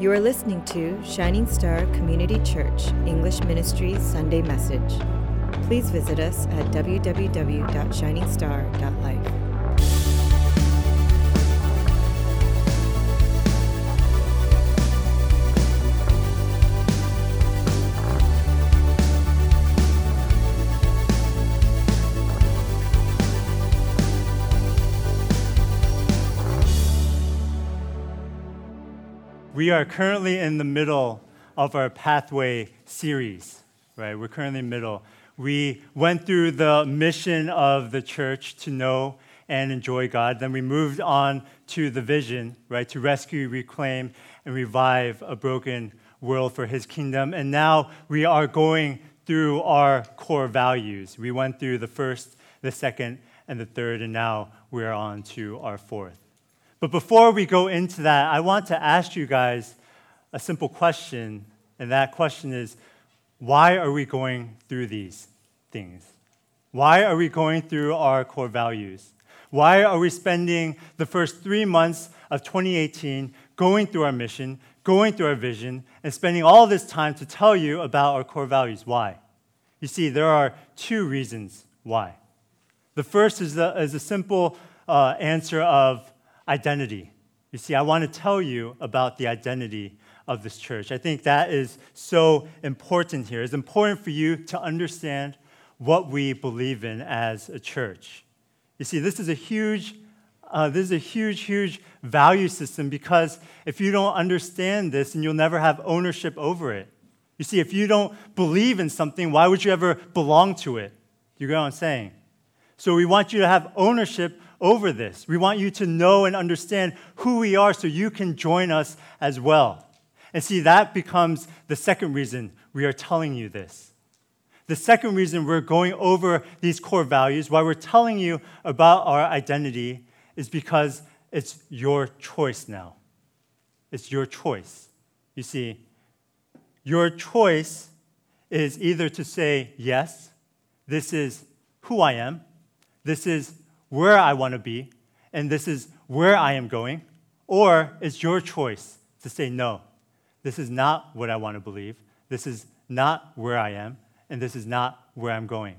You are listening to Shining Star Community Church English Ministry Sunday Message. Please visit us at www.shiningstar.life. We are currently in the middle of our pathway series, right? We're currently in the middle. We went through the mission of the church to know and enjoy God. Then we moved on to the vision, right? To rescue, reclaim, and revive a broken world for his kingdom. And now we are going through our core values. We went through the first, the second, and the third, and now we're on to our fourth. But before we go into that, I want to ask you guys a simple question, and that question is why are we going through these things? Why are we going through our core values? Why are we spending the first three months of 2018 going through our mission, going through our vision, and spending all this time to tell you about our core values? Why? You see, there are two reasons why. The first is the, is a simple uh, answer of identity. You see, I want to tell you about the identity of this church. I think that is so important here. It's important for you to understand what we believe in as a church. You see, this is a huge, uh, this is a huge, huge value system because if you don't understand this, and you'll never have ownership over it. You see, if you don't believe in something, why would you ever belong to it? You get what I'm saying? So we want you to have ownership over this. We want you to know and understand who we are so you can join us as well. And see, that becomes the second reason we are telling you this. The second reason we're going over these core values, why we're telling you about our identity, is because it's your choice now. It's your choice. You see, your choice is either to say, yes, this is who I am, this is where I want to be, and this is where I am going, or it's your choice to say, no, this is not what I want to believe, this is not where I am, and this is not where I'm going.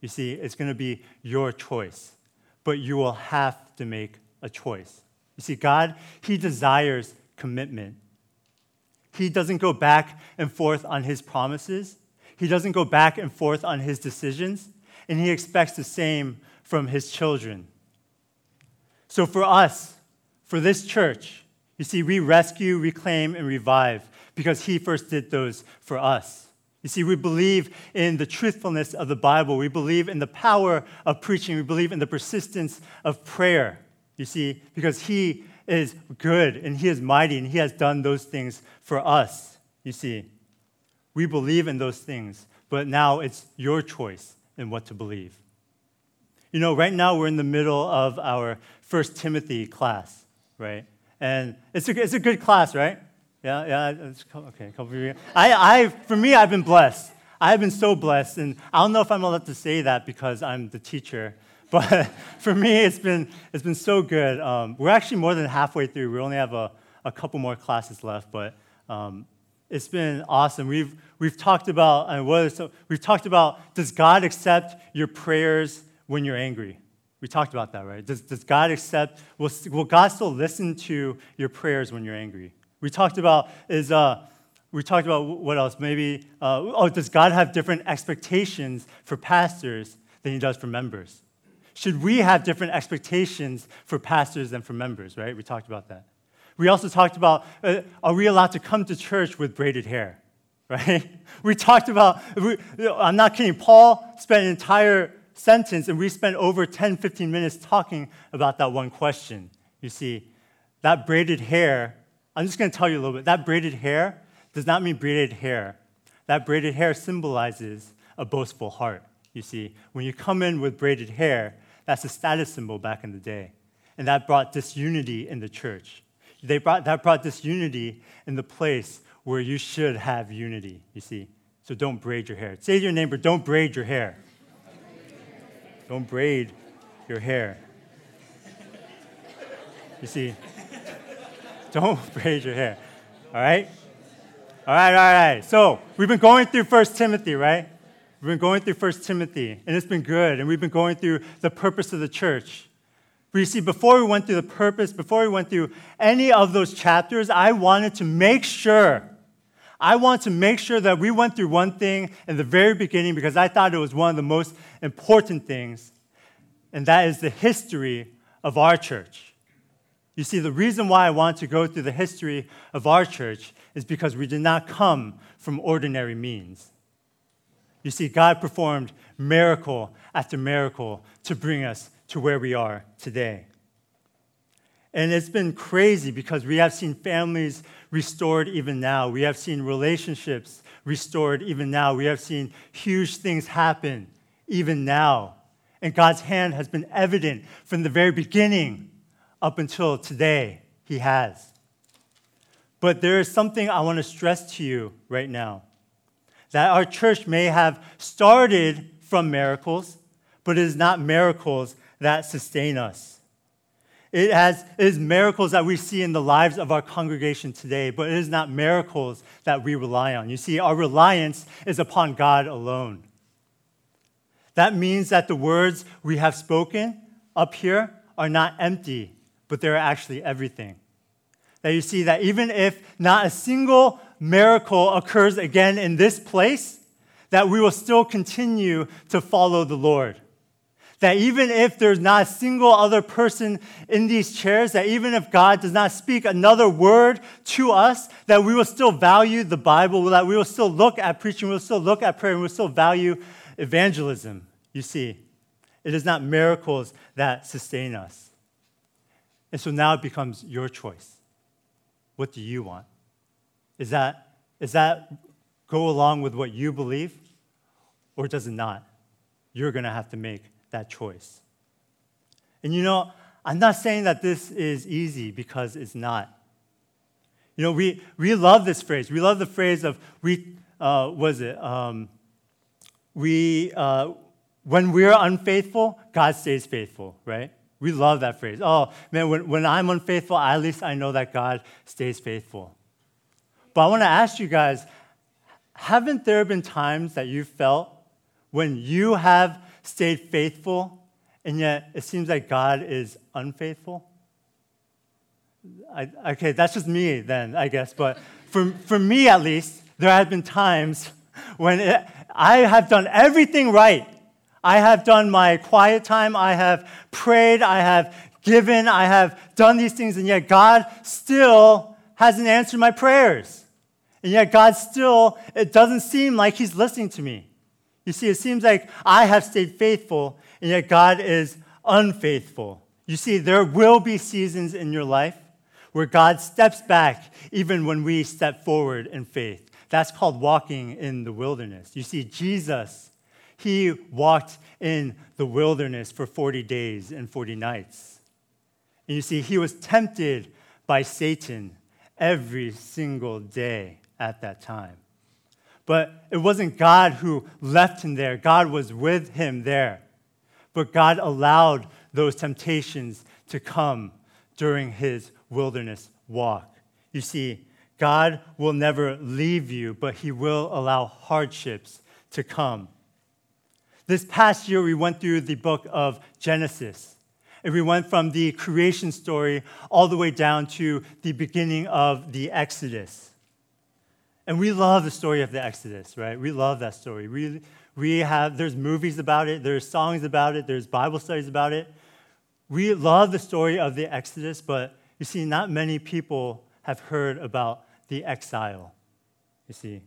You see, it's going to be your choice, but you will have to make a choice. You see, God, He desires commitment. He doesn't go back and forth on His promises, He doesn't go back and forth on His decisions, and He expects the same from his children. So, for us, for this church, you see, we rescue, reclaim, and revive because he first did those for us. You see, we believe in the truthfulness of the Bible. We believe in the power of preaching. We believe in the persistence of prayer. You see, because he is good and he is mighty and he has done those things for us. You see, we believe in those things, but now it's your choice in what to believe. You know, right now we're in the middle of our First Timothy class, right? And it's a, it's a good class, right? Yeah, yeah. Okay, a couple of years. I, I, for me, I've been blessed. I've been so blessed, and I don't know if I'm allowed to say that because I'm the teacher, but for me, it's been, it's been so good. Um, we're actually more than halfway through. We only have a, a couple more classes left, but um, it's been awesome. We've, we've talked about, and what is, so we've talked about, does God accept your prayers when you're angry. We talked about that, right? Does, does God accept, will, will God still listen to your prayers when you're angry? We talked about, is, uh, we talked about what else? Maybe, uh, oh, does God have different expectations for pastors than he does for members? Should we have different expectations for pastors than for members, right? We talked about that. We also talked about, uh, are we allowed to come to church with braided hair? Right? We talked about, we, I'm not kidding, Paul spent an entire sentence, and we spent over 10, 15 minutes talking about that one question. You see, that braided hair, I'm just going to tell you a little bit. That braided hair does not mean braided hair. That braided hair symbolizes a boastful heart. You see, when you come in with braided hair, that's a status symbol back in the day. And that brought disunity in the church. They brought, that brought disunity in the place where you should have unity, you see. So don't braid your hair. Say to your neighbor, don't braid your hair. Don't braid your hair. You see, don't braid your hair. All right? All right, all right. So we've been going through First Timothy, right? We've been going through First Timothy, and it's been good. And we've been going through the purpose of the church. But you see, before we went through the purpose, before we went through any of those chapters, I wanted to make sure, I want to make sure that we went through one thing in the very beginning because I thought it was one of the most important things, and that is the history of our church. You see, the reason why I want to go through the history of our church is because we did not come from ordinary means. You see, God performed miracle after miracle to bring us to where we are today. And it's been crazy because we have seen families restored even now. We have seen relationships restored even now. We have seen huge things happen even now. And God's hand has been evident from the very beginning up until today. He has. But there is something I want to stress to you right now that our church may have started from miracles, but it is not miracles that sustain us. It, has, it is miracles that we see in the lives of our congregation today, but it is not miracles that we rely on. You see, our reliance is upon God alone. That means that the words we have spoken up here are not empty, but they're actually everything. That you see that even if not a single miracle occurs again in this place, that we will still continue to follow the Lord that even if there's not a single other person in these chairs, that even if God does not speak another word to us, that we will still value the Bible, that we will still look at preaching, we will still look at prayer, and we will still value evangelism. You see, it is not miracles that sustain us. And so now it becomes your choice. What do you want? Is that, is that go along with what you believe, or does it not? You're going to have to make that choice. And you know, I'm not saying that this is easy because it's not. You know, we, we love this phrase. We love the phrase of, we, uh, was it? Um, we, uh, when we're unfaithful, God stays faithful, right? We love that phrase. Oh, man, when, when I'm unfaithful, at least I know that God stays faithful. But I want to ask you guys haven't there been times that you felt when you have stayed faithful, and yet it seems like God is unfaithful? I, okay, that's just me then, I guess. But for, for me, at least, there have been times when it, I have done everything right. I have done my quiet time, I have prayed, I have given, I have done these things, and yet God still hasn't answered my prayers. And yet God still, it doesn't seem like He's listening to me. You see, it seems like I have stayed faithful, and yet God is unfaithful. You see, there will be seasons in your life where God steps back even when we step forward in faith. That's called walking in the wilderness. You see, Jesus, he walked in the wilderness for 40 days and 40 nights. And you see, he was tempted by Satan every single day at that time. But it wasn't God who left him there, God was with him there. But God allowed those temptations to come during his wilderness walk. You see, God will never leave you, but he will allow hardships to come. This past year, we went through the book of Genesis. And we went from the creation story all the way down to the beginning of the Exodus. And we love the story of the Exodus, right? We love that story. We, we have, there's movies about it, there's songs about it, there's Bible studies about it. We love the story of the Exodus, but you see, not many people have heard about the exile, you see.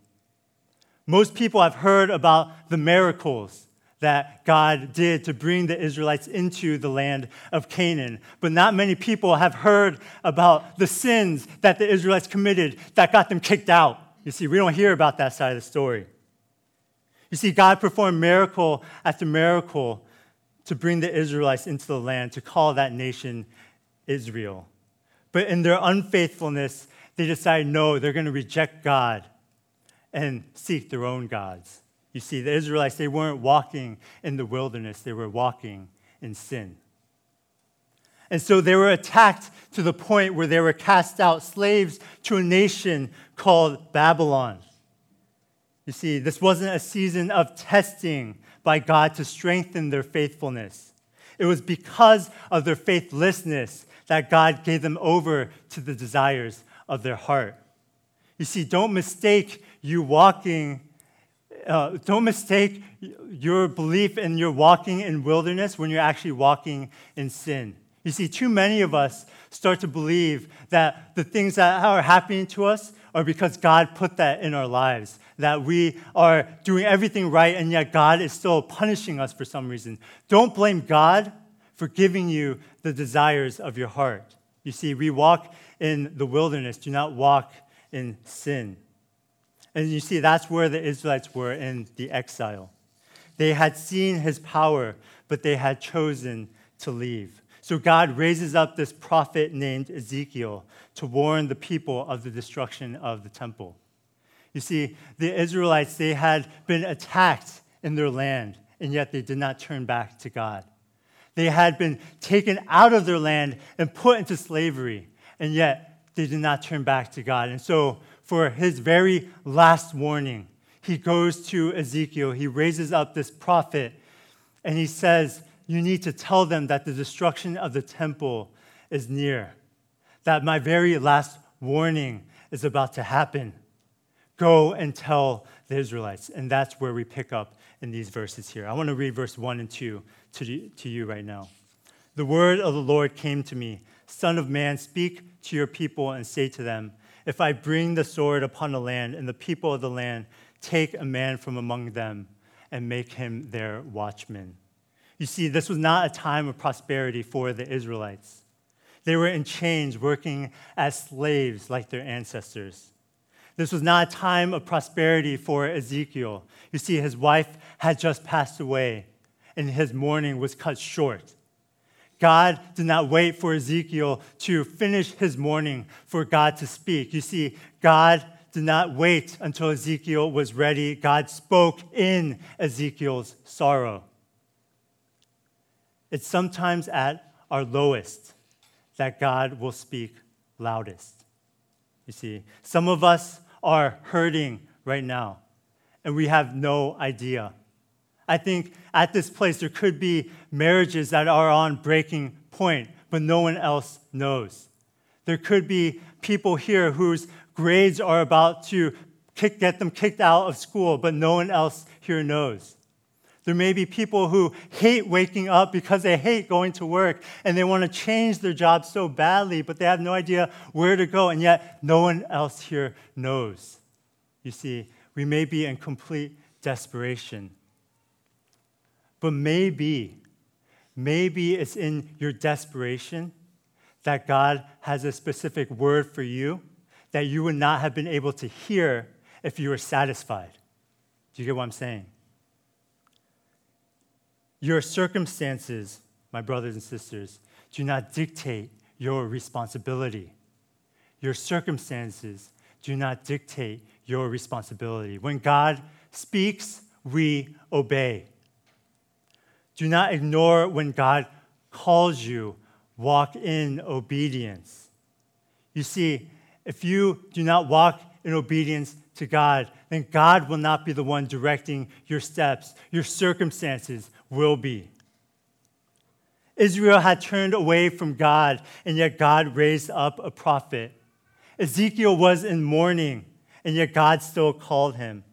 Most people have heard about the miracles that God did to bring the Israelites into the land of Canaan. But not many people have heard about the sins that the Israelites committed that got them kicked out. You see, we don't hear about that side of the story. You see, God performed miracle after miracle to bring the Israelites into the land, to call that nation Israel. But in their unfaithfulness, they decide no, they're going to reject God and seek their own gods. You see, the Israelites, they weren't walking in the wilderness, they were walking in sin. And so they were attacked to the point where they were cast out slaves to a nation called Babylon. You see, this wasn't a season of testing by God to strengthen their faithfulness. It was because of their faithlessness that God gave them over to the desires of their heart. You see, don't mistake you walking, uh, don't mistake your belief in your walking in wilderness when you're actually walking in sin. You see, too many of us start to believe that the things that are happening to us are because God put that in our lives, that we are doing everything right, and yet God is still punishing us for some reason. Don't blame God for giving you the desires of your heart. You see, we walk in the wilderness, do not walk in sin. And you see, that's where the Israelites were in the exile. They had seen his power, but they had chosen to leave. So God raises up this prophet named Ezekiel to warn the people of the destruction of the temple. You see, the Israelites, they had been attacked in their land, and yet they did not turn back to God. They had been taken out of their land and put into slavery, and yet they did not turn back to God. And so, for his very last warning, he goes to Ezekiel, he raises up this prophet, and he says, you need to tell them that the destruction of the temple is near, that my very last warning is about to happen. Go and tell the Israelites. And that's where we pick up in these verses here. I want to read verse 1 and 2 to, to you right now. The word of the Lord came to me Son of man, speak to your people and say to them, If I bring the sword upon the land and the people of the land, take a man from among them and make him their watchman. You see, this was not a time of prosperity for the Israelites. They were in chains, working as slaves like their ancestors. This was not a time of prosperity for Ezekiel. You see, his wife had just passed away, and his mourning was cut short. God did not wait for Ezekiel to finish his mourning for God to speak. You see, God did not wait until Ezekiel was ready. God spoke in Ezekiel's sorrow. It's sometimes at our lowest that God will speak loudest. You see, some of us are hurting right now, and we have no idea. I think at this place there could be marriages that are on breaking point, but no one else knows. There could be people here whose grades are about to kick, get them kicked out of school, but no one else here knows. There may be people who hate waking up because they hate going to work and they want to change their job so badly, but they have no idea where to go, and yet no one else here knows. You see, we may be in complete desperation. But maybe, maybe it's in your desperation that God has a specific word for you that you would not have been able to hear if you were satisfied. Do you get what I'm saying? Your circumstances, my brothers and sisters, do not dictate your responsibility. Your circumstances do not dictate your responsibility. When God speaks, we obey. Do not ignore when God calls you, walk in obedience. You see, if you do not walk in obedience to God, then God will not be the one directing your steps. Your circumstances will be. Israel had turned away from God, and yet God raised up a prophet. Ezekiel was in mourning, and yet God still called him.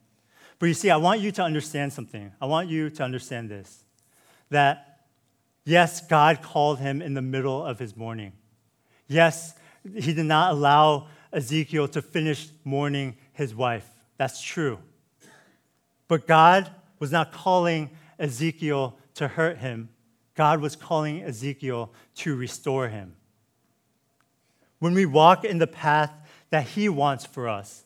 But you see, I want you to understand something. I want you to understand this that yes, God called him in the middle of his mourning. Yes, he did not allow Ezekiel to finish mourning his wife. That's true. But God was not calling Ezekiel to hurt him, God was calling Ezekiel to restore him. When we walk in the path that He wants for us,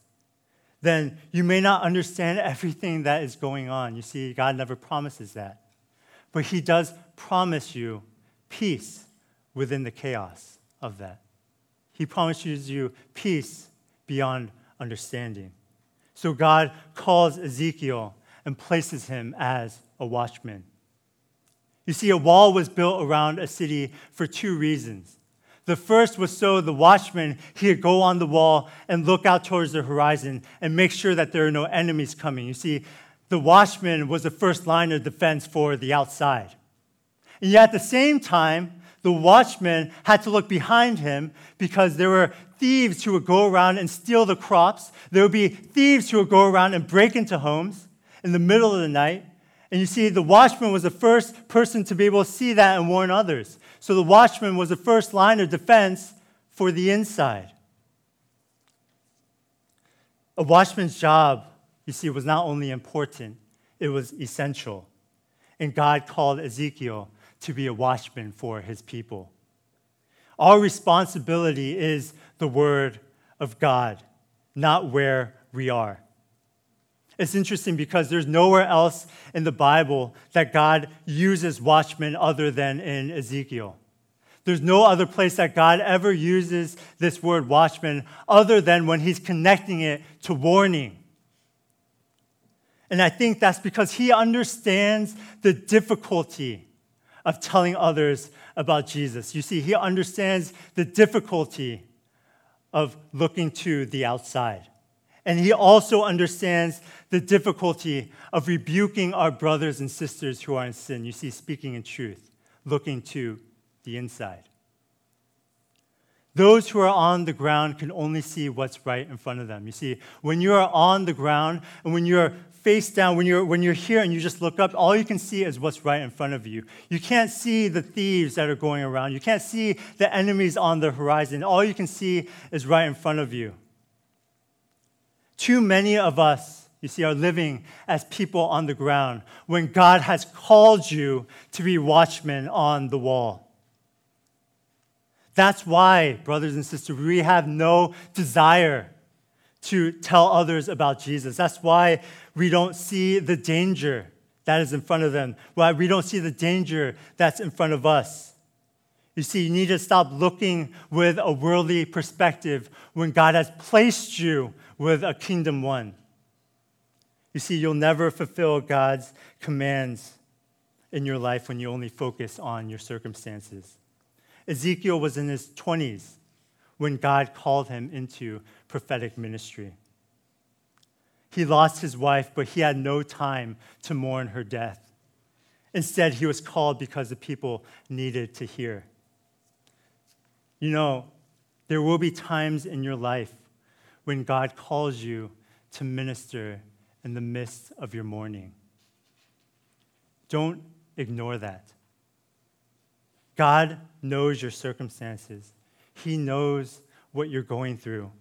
then you may not understand everything that is going on. You see, God never promises that. But He does promise you peace within the chaos of that. He promises you peace beyond understanding. So God calls Ezekiel and places him as a watchman. You see, a wall was built around a city for two reasons. The first was so the watchman he could go on the wall and look out towards the horizon and make sure that there are no enemies coming. You see, the watchman was the first line of defense for the outside. And yet at the same time, the watchman had to look behind him because there were thieves who would go around and steal the crops. There would be thieves who would go around and break into homes in the middle of the night. And you see, the watchman was the first person to be able to see that and warn others. So the watchman was the first line of defense for the inside. A watchman's job, you see, was not only important, it was essential. And God called Ezekiel to be a watchman for his people. Our responsibility is the word of God, not where we are. It's interesting because there's nowhere else in the Bible that God uses watchmen other than in Ezekiel. There's no other place that God ever uses this word watchman other than when he's connecting it to warning. And I think that's because he understands the difficulty of telling others about Jesus. You see, he understands the difficulty of looking to the outside. And he also understands the difficulty of rebuking our brothers and sisters who are in sin. You see, speaking in truth, looking to the inside. Those who are on the ground can only see what's right in front of them. You see, when you are on the ground and when you're face down, when you're, when you're here and you just look up, all you can see is what's right in front of you. You can't see the thieves that are going around. You can't see the enemies on the horizon. All you can see is right in front of you. Too many of us, you see, are living as people on the ground when God has called you to be watchmen on the wall. That's why, brothers and sisters, we have no desire to tell others about Jesus. That's why we don't see the danger that is in front of them, why we don't see the danger that's in front of us. You see, you need to stop looking with a worldly perspective when God has placed you with a kingdom one. You see, you'll never fulfill God's commands in your life when you only focus on your circumstances. Ezekiel was in his 20s when God called him into prophetic ministry. He lost his wife, but he had no time to mourn her death. Instead, he was called because the people needed to hear. You know, there will be times in your life when God calls you to minister in the midst of your mourning. Don't ignore that. God knows your circumstances, He knows what you're going through.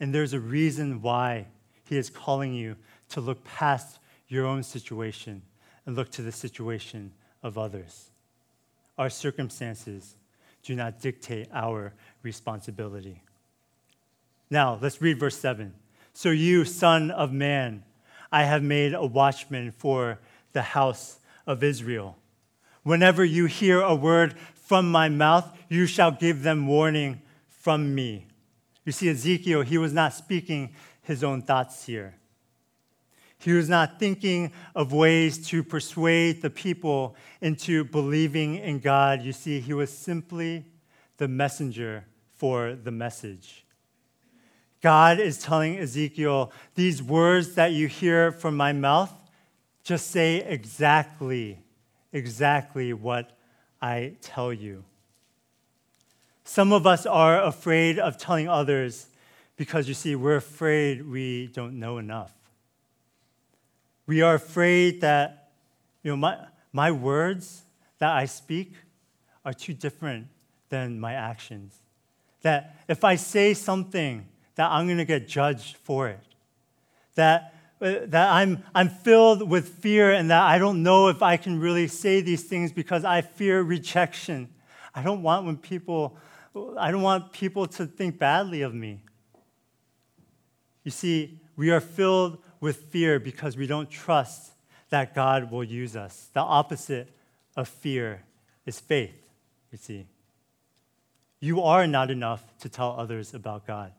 And there's a reason why He is calling you to look past your own situation and look to the situation of others. Our circumstances do not dictate our responsibility. Now, let's read verse 7. So, you, son of man, I have made a watchman for the house of Israel. Whenever you hear a word from my mouth, you shall give them warning from me. You see, Ezekiel, he was not speaking his own thoughts here. He was not thinking of ways to persuade the people into believing in God. You see, he was simply the messenger for the message. God is telling Ezekiel, these words that you hear from my mouth, just say exactly, exactly what I tell you. Some of us are afraid of telling others because you see, we're afraid we don't know enough. We are afraid that, you know, my, my words that I speak are too different than my actions. That if I say something that I'm going to get judged for it. That, uh, that I'm, I'm filled with fear and that I don't know if I can really say these things because I fear rejection. I don't want when people, I don't want people to think badly of me. You see, we are filled with fear because we don't trust that God will use us. The opposite of fear is faith, you see. You are not enough to tell others about God.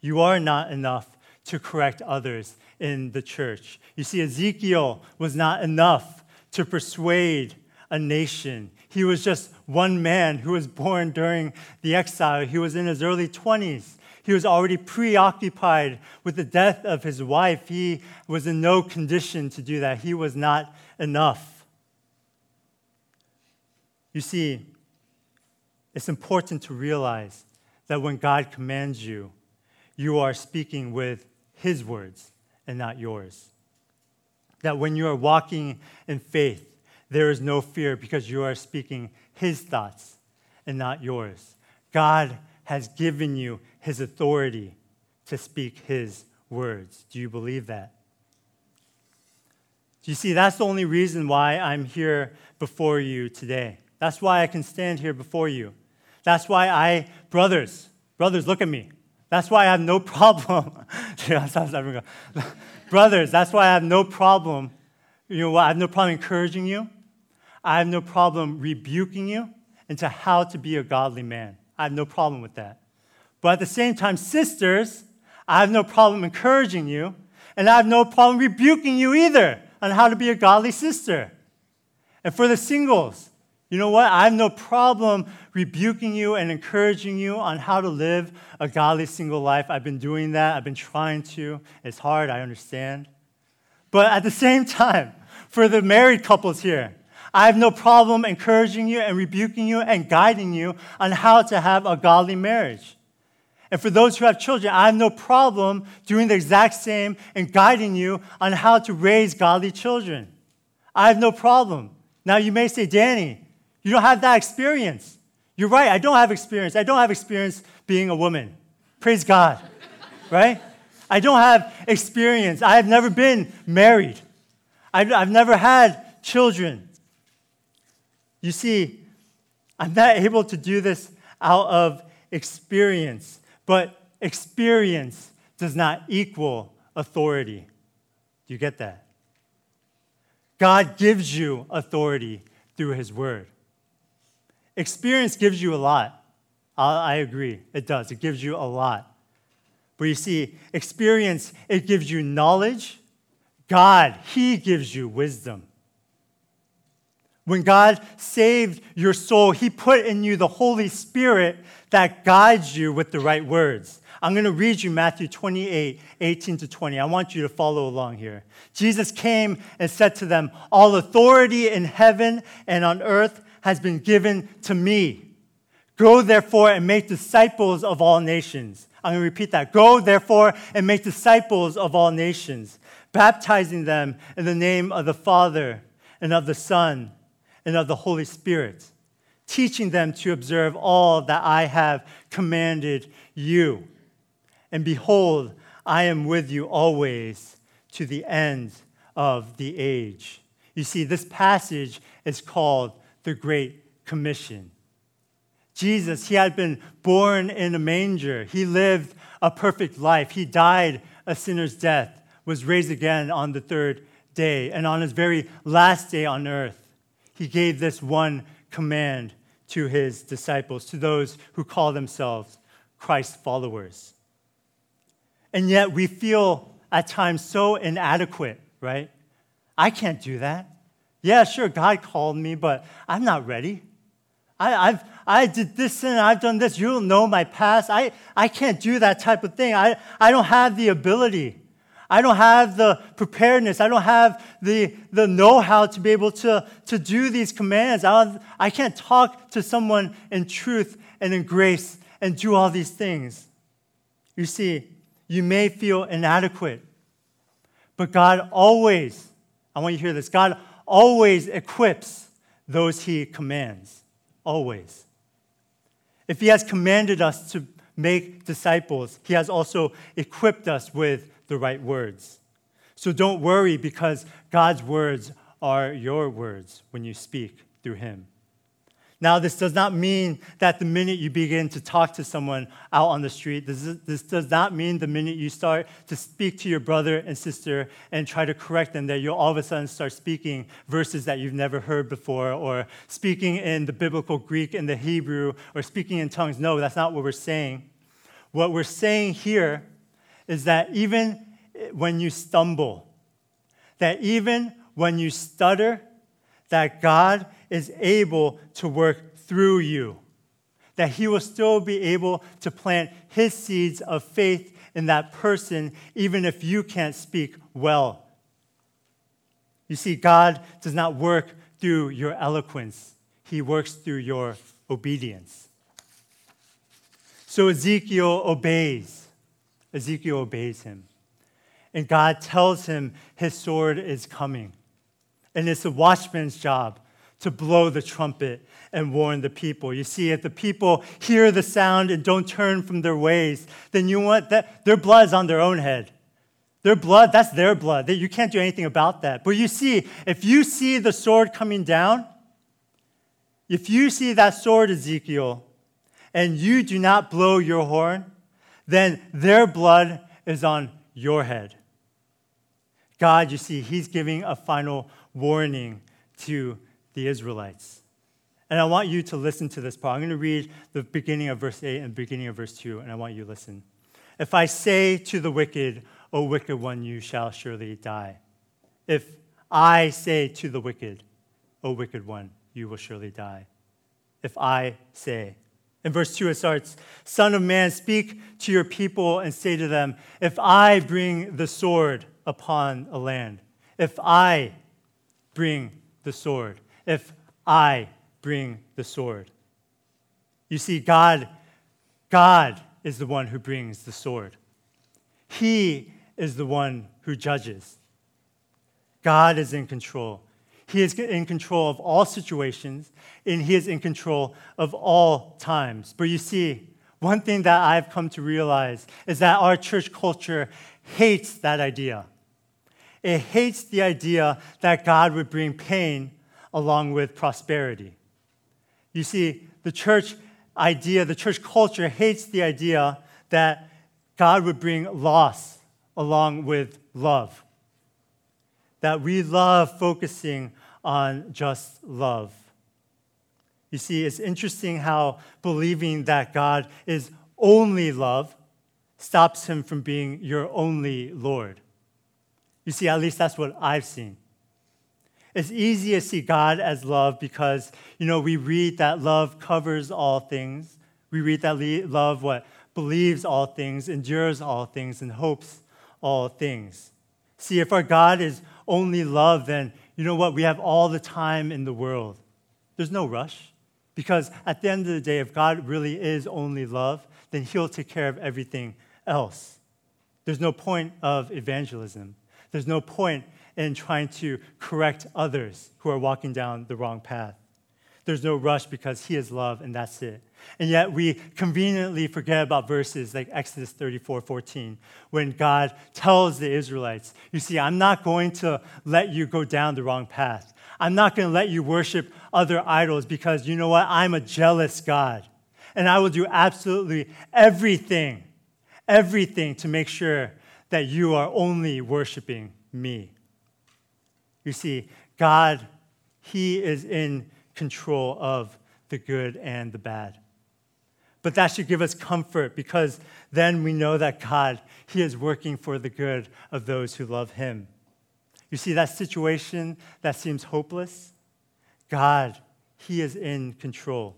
You are not enough to correct others in the church. You see, Ezekiel was not enough to persuade a nation. He was just one man who was born during the exile. He was in his early 20s. He was already preoccupied with the death of his wife. He was in no condition to do that. He was not enough. You see, it's important to realize that when God commands you, you are speaking with His words and not yours. That when you are walking in faith, there is no fear because you are speaking His thoughts and not yours. God has given you His authority to speak His words. Do you believe that? Do you see, that's the only reason why I'm here before you today. That's why I can stand here before you. That's why I, brothers, brothers, look at me. That's why I have no problem. brothers, that's why I have no problem. You know? I have no problem encouraging you. I have no problem rebuking you into how to be a godly man. I have no problem with that. But at the same time, sisters, I have no problem encouraging you, and I have no problem rebuking you either on how to be a godly sister. And for the singles, you know what? I have no problem rebuking you and encouraging you on how to live a godly single life. I've been doing that. I've been trying to. It's hard, I understand. But at the same time, for the married couples here, I have no problem encouraging you and rebuking you and guiding you on how to have a godly marriage. And for those who have children, I have no problem doing the exact same and guiding you on how to raise godly children. I have no problem. Now, you may say, Danny, you don't have that experience. You're right, I don't have experience. I don't have experience being a woman. Praise God, right? I don't have experience. I have never been married. I've, I've never had children. You see, I'm not able to do this out of experience. But experience does not equal authority. Do you get that? God gives you authority through His Word. Experience gives you a lot. I agree, it does. It gives you a lot. But you see, experience, it gives you knowledge. God, He gives you wisdom. When God saved your soul, He put in you the Holy Spirit that guides you with the right words. I'm going to read you Matthew 28, 18 to 20. I want you to follow along here. Jesus came and said to them, All authority in heaven and on earth has been given to me. Go therefore and make disciples of all nations. I'm going to repeat that. Go therefore and make disciples of all nations, baptizing them in the name of the Father and of the Son and of the Holy Spirit teaching them to observe all that I have commanded you. And behold, I am with you always to the end of the age. You see, this passage is called the Great Commission. Jesus, he had been born in a manger. He lived a perfect life. He died a sinner's death, was raised again on the third day. And on his very last day on earth, he gave this one command to his disciples, to those who call themselves Christ followers. And yet we feel at times so inadequate, right? I can't do that. Yeah, sure, God called me, but I'm not ready. I, have I did this and I've done this. You don't know my past. I, I can't do that type of thing. I, I don't have the ability. I don't have the preparedness. I don't have the, the know how to be able to, to do these commands. I, I can't talk to someone in truth and in grace and do all these things. You see, you may feel inadequate, but God always, I want you to hear this, God always equips those he commands. Always. If he has commanded us to make disciples, he has also equipped us with the right words. So don't worry because God's words are your words when you speak through Him. Now, this does not mean that the minute you begin to talk to someone out on the street, this, is, this, does not mean the minute you start to speak to your brother and sister and try to correct them that you'll all of a sudden start speaking verses that you've never heard before or speaking in the biblical Greek and the Hebrew or speaking in tongues. No, that's not what we're saying. What we're saying here is that even when you stumble, that even when you stutter, that God is able to work through you, that He will still be able to plant His seeds of faith in that person, even if you can't speak well. You see, God does not work through your eloquence, He works through your obedience. So Ezekiel obeys. Ezekiel obeys him. And God tells him his sword is coming. And it's the watchman's job to blow the trumpet and warn the people. You see, if the people hear the sound and don't turn from their ways, then you want that their blood is on their own head. Their blood, that's their blood. You can't do anything about that. But you see, if you see the sword coming down, if you see that sword, Ezekiel, and you do not blow your horn, then their blood is on your head. God, you see, He's giving a final warning to the Israelites. And I want you to listen to this part. I'm going to read the beginning of verse 8 and the beginning of verse 2, and I want you to listen. If I say to the wicked, O wicked one, you shall surely die. If I say to the wicked, O wicked one, you will surely die. If I say, in verse 2, it starts Son of man, speak to your people and say to them, If I bring the sword upon a land, if I bring the sword, if I bring the sword. You see, God, God is the one who brings the sword. He is the one who judges. God is in control. He is in control of all situations, and He is in control of all times. But you see, one thing that I've come to realize is that our church culture hates that idea. It hates the idea that God would bring pain along with prosperity. You see, the church idea, the church culture hates the idea that God would bring loss along with love. That we love focusing on just love. You see, it's interesting how believing that God is only love stops him from being your only Lord. You see, at least that's what I've seen. It's easy to see God as love because, you know, we read that love covers all things. We read that love what believes all things, endures all things, and hopes all things. See, if our God is only love, then you know what? We have all the time in the world. There's no rush. Because at the end of the day, if God really is only love, then He'll take care of everything else. There's no point of evangelism. There's no point in trying to correct others who are walking down the wrong path. There's no rush because He is love, and that's it. And yet we conveniently forget about verses like Exodus 34 14, when God tells the Israelites, You see, I'm not going to let you go down the wrong path. I'm not going to let you worship other idols because you know what? I'm a jealous God. And I will do absolutely everything, everything to make sure that you are only worshiping me. You see, God, He is in control of the good and the bad. But that should give us comfort because then we know that God, He is working for the good of those who love Him. You see, that situation that seems hopeless, God, He is in control.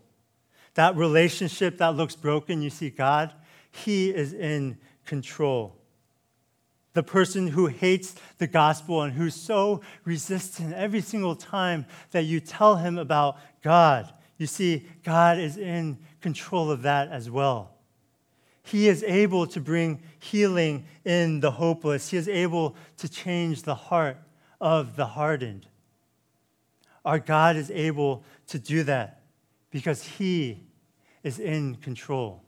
That relationship that looks broken, you see, God, He is in control. The person who hates the gospel and who's so resistant every single time that you tell him about God, you see, God is in control of that as well. He is able to bring healing in the hopeless. He is able to change the heart of the hardened. Our God is able to do that because He is in control.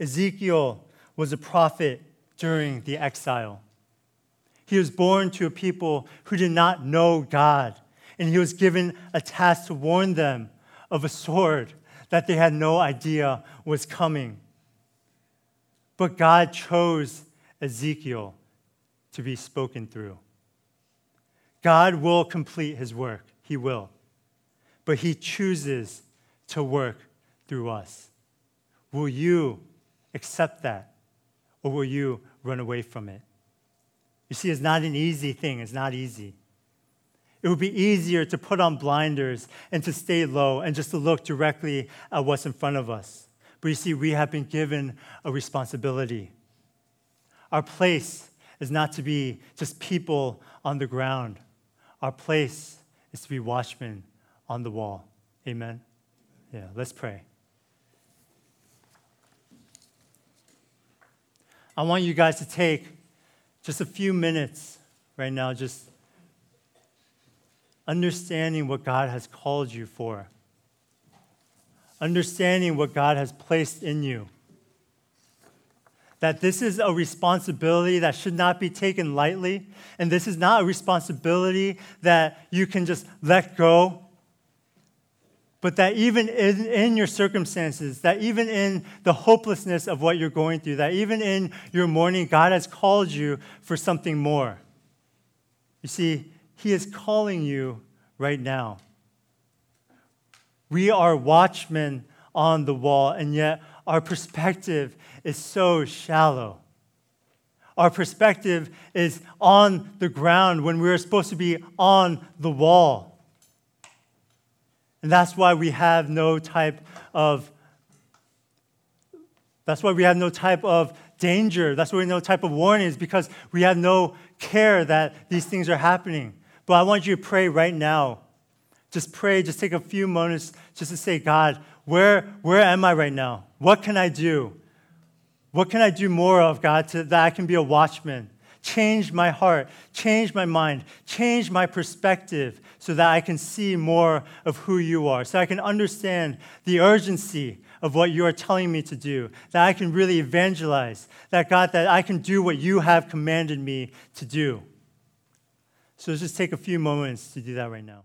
Ezekiel was a prophet during the exile. He was born to a people who did not know God, and he was given a task to warn them of a sword that they had no idea was coming. But God chose Ezekiel to be spoken through. God will complete his work, he will. But he chooses to work through us. Will you accept that? Or will you run away from it? You see, it's not an easy thing. It's not easy. it would be easier to put on blinders and to stay low and just to look directly at what's in front of us. But you see, we have been given a responsibility. Our place is not to be just people on the ground, our place is to be watchmen on the wall. Amen? Yeah, let's pray. I want you guys to take just a few minutes right now, just understanding what God has called you for, understanding what God has placed in you. That this is a responsibility that should not be taken lightly, and this is not a responsibility that you can just let go but that even in, in, your circumstances, that even in the hopelessness of what you're going through, that even in your mourning, God has called you for something more. You see, He is calling you right now. We are watchmen on the wall, and yet our perspective is so shallow. Our perspective is on the ground when we're supposed to be on the wall. And that's why we have no type of that's why we have no type of danger. That's why we have no type of warnings because we have no care that these things are happening. But I want you to pray right now. Just pray, just take a few moments just to say, God, where, where am I right now? What can I do? What can I do more of, God, to, that I can be a watchman? Change my heart, change my mind, change my perspective so that I can see more of who you are, so I can understand the urgency of what you are telling me to do, that I can really evangelize, that God, that I can do what you have commanded me to do. So let's just take a few moments to do that right now.